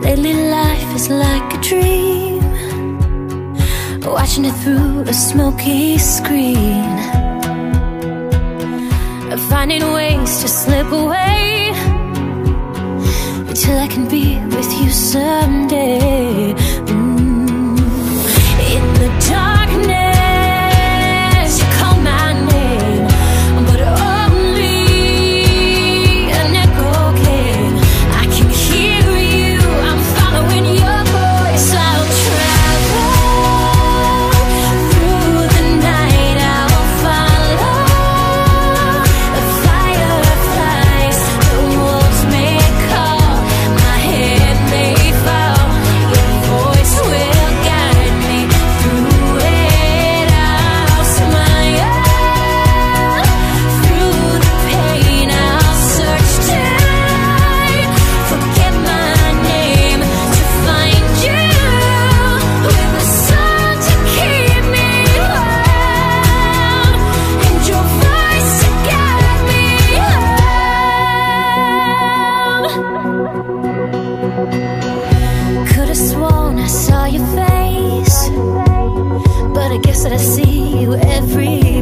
Lately life is like a dream. Watching it through a smoky screen. Finding ways to slip away. Till I can be with you someday. Could've sworn I saw your face, but I guess that I see you every.